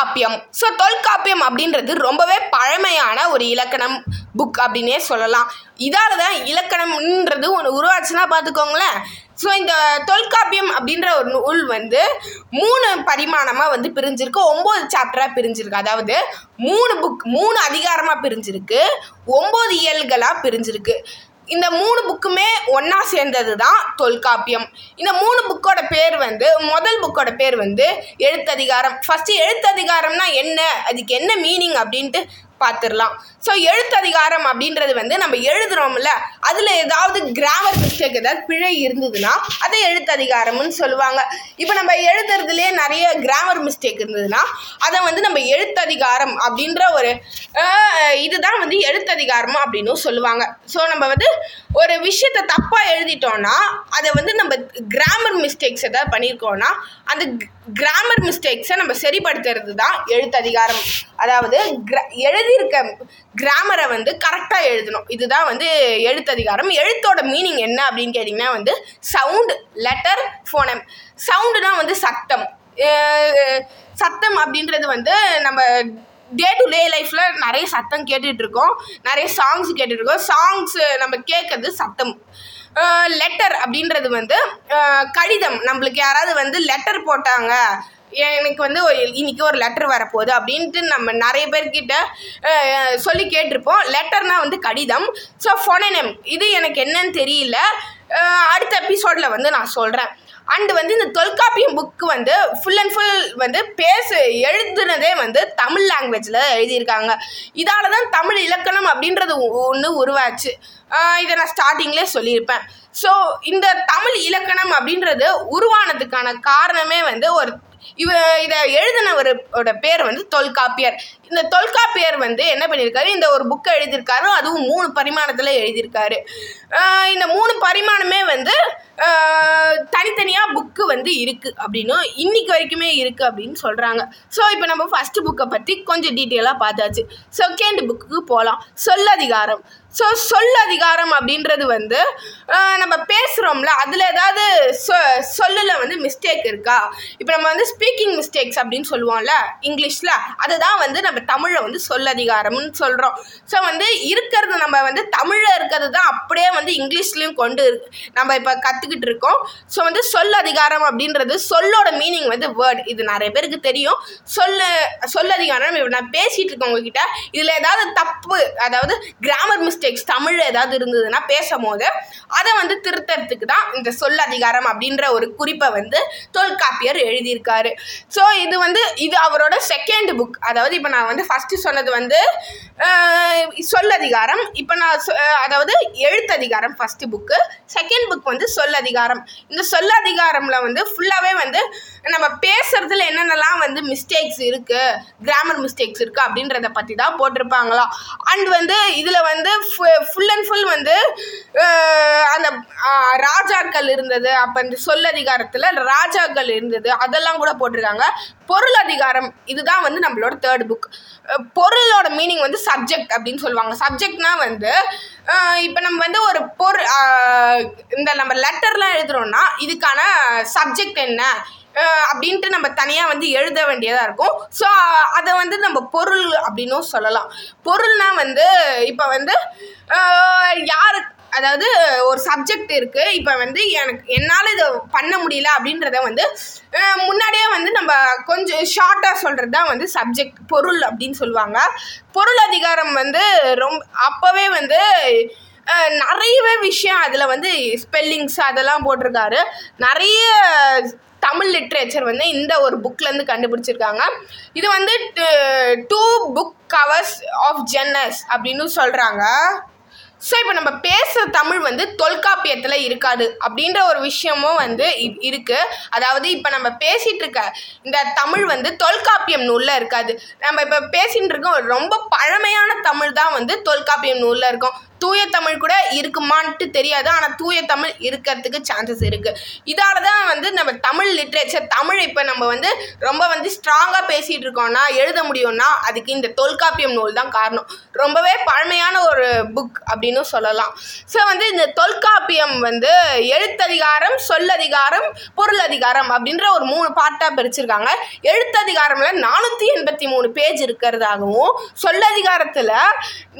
Tolkappiyam. So Tolkappiyam அப்படின்றது ரொம்பவே பழமையான ஒரு இலக்கணம் புக் அப்படின்னே சொல்லலாம். இதால் தான் இலக்கணம்ன்றது ஒன்று உருவாச்சுன்னா பார்த்துக்கோங்களேன் ஸோ இந்த தொல்காப்பியம் அப்படின்ற ஒரு நூல் வந்து மூணு பரிமாணமாக வந்து பிரிஞ்சிருக்கு. ஒம்பது சாப்டராக பிரிஞ்சிருக்கு. அதாவது மூணு புக் மூணு அதிகாரமாக பிரிஞ்சிருக்கு. ஒம்பது இயல்களாக பிரிஞ்சிருக்கு. இந்த மூணு புக்குமே ஒன்றா சேர்ந்தது தான் தொல்காப்பியம். இந்த மூணு புக்கோட பேர் வந்து முதல் புக்கோட பேர் வந்து எழுத்ததிகாரம். ஃபஸ்ட்டு எழுத்ததிகாரம்னா என்ன? அதுக்கு என்ன மீனிங் அப்படின்ட்டு பார்த்துடலாம். ஸோ எழுத்ததிகாரம் அப்படின்றது வந்து நம்ம எழுதுகிறோம்ல அதில் ஏதாவது கிராமர் மிஸ்டேக் ஏதாவது பிழை இருந்ததுன்னா அதை எழுத்ததிகாரம்னு சொல்லுவாங்க. இப்போ நம்ம எழுதுறதுலேயே நிறைய கிராமர் மிஸ்டேக் இருந்ததுன்னா அதை வந்து நம்ம எழுத்ததிகாரம் அப்படின்ற ஒரு இதுதான் வந்து எழுத்ததிகாரம் அப்படின்னு சொல்லுவாங்க. ஸோ நம்ம வந்து ஒரு விஷயத்தை தப்பாக எழுதிட்டோம்னா அதை வந்து நம்ம கிராமர் மிஸ்டேக்ஸ் ஏதாவது பண்ணியிருக்கோம்னா அந்த கிராமர் மிஸ்டேக்ஸை நம்ம சரிப்படுத்துறது தான் எழுத்ததிகாரம் அதாவது gra- எழுதியிருக்க கிராமரை வந்து கரெக்டாக எழுதணும். இதுதான் வந்து எழுத்ததிகாரம் எழுத்தோட மீனிங் என்ன அப்படின்னு கேட்டிங்கன்னா வந்து சவுண்டு லெட்டர் ஃபோனம் சவுண்டுனா வந்து சத்தம். சத்தம் அப்படின்றது வந்து நம்ம டே டு டே லைஃப்பில் நிறைய சத்தம் கேட்டுட்ருக்கோம் நிறைய சாங்ஸ் கேட்டுட்ருக்கோம் சாங்ஸ் நம்ம கேட்கறது சத்தம். லெட்டர் அப்படின்றது வந்து கடிதம். நம்மளுக்கு யாராவது வந்து லெட்டர் போட்டாங்க எனக்கு வந்து ஒரு இன்னைக்கு ஒரு லெட்டர் வரப்போகுது அப்படின்ட்டு நம்ம நிறைய பேர்கிட்ட சொல்லி கேட்டிருப்போம். லெட்டர்னால் வந்து கடிதம். ஸோ ஃபொனனம் இது எனக்கு என்னன்னு தெரியல. அடுத்த எபிசோடில் வந்து நான் சொல்கிறேன் அண்டு வந்து இந்த தொல்காப்பியம் புக்கு வந்து ஃபுல் அண்ட் ஃபுல் வந்து பேசு எழுதுனதே வந்து தமிழ் லாங்குவேஜில் எழுதியிருக்காங்க. இதால தான் தமிழ் இலக்கணம் அப்படின்றது ஒன்று உருவாச்சு. இதை நான் ஸ்டார்டிங்லேயே சொல்லியிருப்பேன். ஸோ இந்த தமிழ் இலக்கணம் அப்படின்றது உருவானதுக்கான காரணமே வந்து ஒரு இவ இதை எழுதினவரோட பேர் வந்து தொல்காப்பியர். இந்த தொல்காப்பியர் வந்து என்ன பண்ணியிருக்காரு இந்த ஒரு புக்கை எழுதியிருக்காரு அதுவும் மூணு பரிமாணத்தில் எழுதியிருக்காரு இந்த மூணு பரிமாணமே வந்து தனித்தனியாக புக்கு வந்து இருக்குது அப்படின்னு இன்னைக்கு வரைக்குமே இருக்குது அப்படின்னு சொல்கிறாங்க ஸோ இப்போ நம்ம ஃபஸ்ட்டு புக்கை பற்றி கொஞ்சம் டீட்டெயிலாக பார்த்தாச்சு. செகண்ட் புக்குக்கு போகலாம் சொல்லதிகாரம். ஸோ சொல் அதிகாரம் அப்படின்றது வந்து நம்ம பேசுகிறோம்ல அதில் ஏதாவது சொ சொல்லில் வந்து மிஸ்டேக் இருக்கா? இப்போ நம்ம வந்து ஸ்பீக்கிங் மிஸ்டேக்ஸ் அப்படின்னு சொல்லுவோம்ல இங்கிலீஷில் அதுதான் வந்து நம்ம தமிழில் வந்து சொல் அதிகாரம்னு சொல்கிறோம் ஸோ வந்து இருக்கிறது நம்ம வந்து தமிழில் இருக்கிறது தான் அப்படியே வந்து இங்கிலீஷ்லேயும் கொண்டு நம்ம இப்போ கற்றுக்கிட்டு இருக்கோம். ஸோ வந்து சொல் அதிகாரம் அப்படின்றது சொல்லோட மீனிங் வந்து வேர்ட் இது நிறைய பேருக்கு தெரியும். சொல் சொல் அதிகாரம் இப்போ நான் பேசிகிட்டு இருக்கேன் உங்ககிட்ட. இதில் ஏதாவது தப்பு அதாவது கிராமர் மிஸ்டேக்ஸ் தமிழில் ஏதாவது இருந்ததுன்னா பேசும்போது அதை வந்து திருத்தறதுக்கு தான் இந்த சொல் அதிகாரம் அப்படின்ற ஒரு குறிப்பை வந்து தொல்காப்பியர் எழுதியிருக்காரு. ஸோ இது வந்து இது அவரோட செகண்ட் புக் அதாவது இப்போ நான் வந்து ஃபஸ்ட்டு சொன்னது வந்து சொல் சொல்லதிகாரம் இப்போ நான் சொ- அதாவது Ezhuthathikaram first book second book வந்து சொல்லதிகாரம் இந்த சொல்லதிகாரமில் வந்து ஃபுல்லாகவே வந்து நம்ம பேசுறதுல என்னென்னலாம் வந்து மிஸ்டேக்ஸ் இருக்குது கிராமர் மிஸ்டேக்ஸ் இருக்குது அப்படின்றத பற்றி தான் போட்டிருப்பாங்களா. அண்ட் வந்து இதில் வந்து ஃபுல் அண்ட் ஃபுல் வந்து அந்த ராஜாக்கள் இருந்தது. அப்போ இந்த சொல்லதிகாரத்தில் ராஜாக்கள் இருந்தது. அதெல்லாம் கூட போட்டிருக்காங்க. பொருள் அதிகாரம் இதுதான் வந்து நம்மளோட தேர்ட் புக் பொருளோட மீனிங் வந்து சப்ஜெக்ட் அப்படின்னு சொல்லுவாங்க. சப்ஜெக்ட்னா வந்து இப்போ நம்ம வந்து ஒரு பொருள் இந்த நம்ம லெட்டர்லாம் எழுதுறோம்னா இதுக்கான சப்ஜெக்ட் என்ன? அப்படின்ட்டு நம்ம தனியாக வந்து எழுத வேண்டியதாக இருக்கும். ஸோ அதை வந்து நம்ம பொருள் அப்படின்னும் சொல்லலாம். பொருள்னா வந்து இப்போ வந்து யாரு அதாவது ஒரு சப்ஜெக்ட் இருக்குது இப்போ வந்து எனக்கு என்னால் இதை பண்ண முடியல அப்படின்றத வந்து முன்னாடியே வந்து நம்ம கொஞ்சம் ஷார்ட்டாக சொல்கிறது தான் வந்து சப்ஜெக்ட் பொருள் அப்படின்னு சொல்லுவாங்க. பொருள் அதிகாரம் வந்து ரொம்ப அப்போவே வந்து நிறையவே விஷயம் அதில் வந்து ஸ்பெல்லிங்ஸ் அதெல்லாம் போட்டிருக்காரு. நிறைய தமிழ் லிட்ரேச்சர் வந்து இந்த ஒரு புக்லேருந்து கண்டுபிடிச்சிருக்காங்க. இது வந்து டூ புக் கவர்ஸ் ஆஃப் ஜென்னஸ் அப்படின்னு சொல்கிறாங்க ஸோ இப்போ நம்ம பேசுகிற தமிழ் வந்து தொல்காப்பியத்தில் இருக்காது அப்படின்ற ஒரு விஷயமும் வந்து இ- அதாவது இப்போ நம்ம பேசிகிட்டு இருக்க இந்த தமிழ் வந்து தொல்காப்பியம் நூலில் இருக்காது. நம்ம இப்போ பேசிகிட்டு இருக்கோம் ரொம்ப பழமையான தமிழ் தான் வந்து தொல்காப்பியம் நூலில் இருக்கும். தூய தமிழ் கூட இருக்குமான்ட்டு தெரியாது ஆனால் தூய தமிழ் இருக்கிறதுக்கு சான்சஸ் இருக்குது இதால் தான் வந்து நம்ம தமிழ் லிட்ரேச்சர் தமிழ் இப்போ நம்ம வந்து ரொம்ப வந்து ஸ்ட்ராங்காக பேசிகிட்டு இருக்கோம்னா எழுத முடியும்னா அதுக்கு இந்த தொல்காப்பியம் நூல் தான் காரணம். ரொம்பவே பழமையான ஒரு புக் அப்படின்னு சொல்லலாம். ஸோ வந்து இந்த தொல்காப்பியம் வந்து எழுத்ததிகாரம் சொல்லதிகாரம் பொருளதிகாரம் அப்படின்ற ஒரு மூணு பார்ட்டாக பிரிச்சிருக்காங்க. எழுத்ததிகாரம்ல நானூற்றி எண்பத்தி மூணு பேஜ் இருக்கிறதாகவும் சொல்லதிகாரத்தில்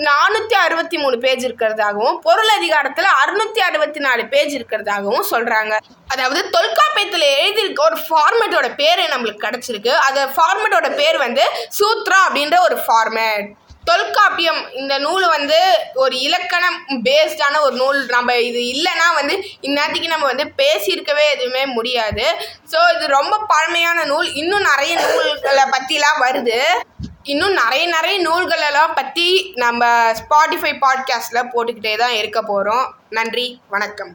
நானூற்றி அறுபத்தி மூணு பேஜ் இருக்கிறதாகவும் பொருள் அதிகாரத்தில் அறுநூத்தி அறுபத்தி நாலு பேஜ் இருக்கிறதாகவும் சொல்கிறாங்க அதாவது தொல்காப்பியத்தில் எழுதியிருக்க ஒரு ஃபார்மேட்டோட பேர் நம்மளுக்கு கிடச்சிருக்கு. அந்த ஃபார்மேட்டோட பேர் வந்து சூத்ரா அப்படின்ற ஒரு ஃபார்மேட் தொல்காப்பியம் இந்த நூல் வந்து ஒரு இலக்கணம் பேஸ்டான ஒரு நூல். நம்ம இது இல்லைன்னா வந்து இந்நேரத்துக்கு நம்ம வந்து பேசியிருக்கவே எதுவுமே முடியாது. ஸோ இது ரொம்ப பழமையான நூல். இன்னும் நிறைய நூல்களை பற்றிலாம் வருது. இன்னும் நிறைய நிறைய நூல்களெல்லாம் பற்றி நம்ம ஸ்பாட்டிஃபை பாட்காஸ்ட்டில் போட்டுக்கிட்டே தான் இருக்க போகிறோம் நன்றி வணக்கம்.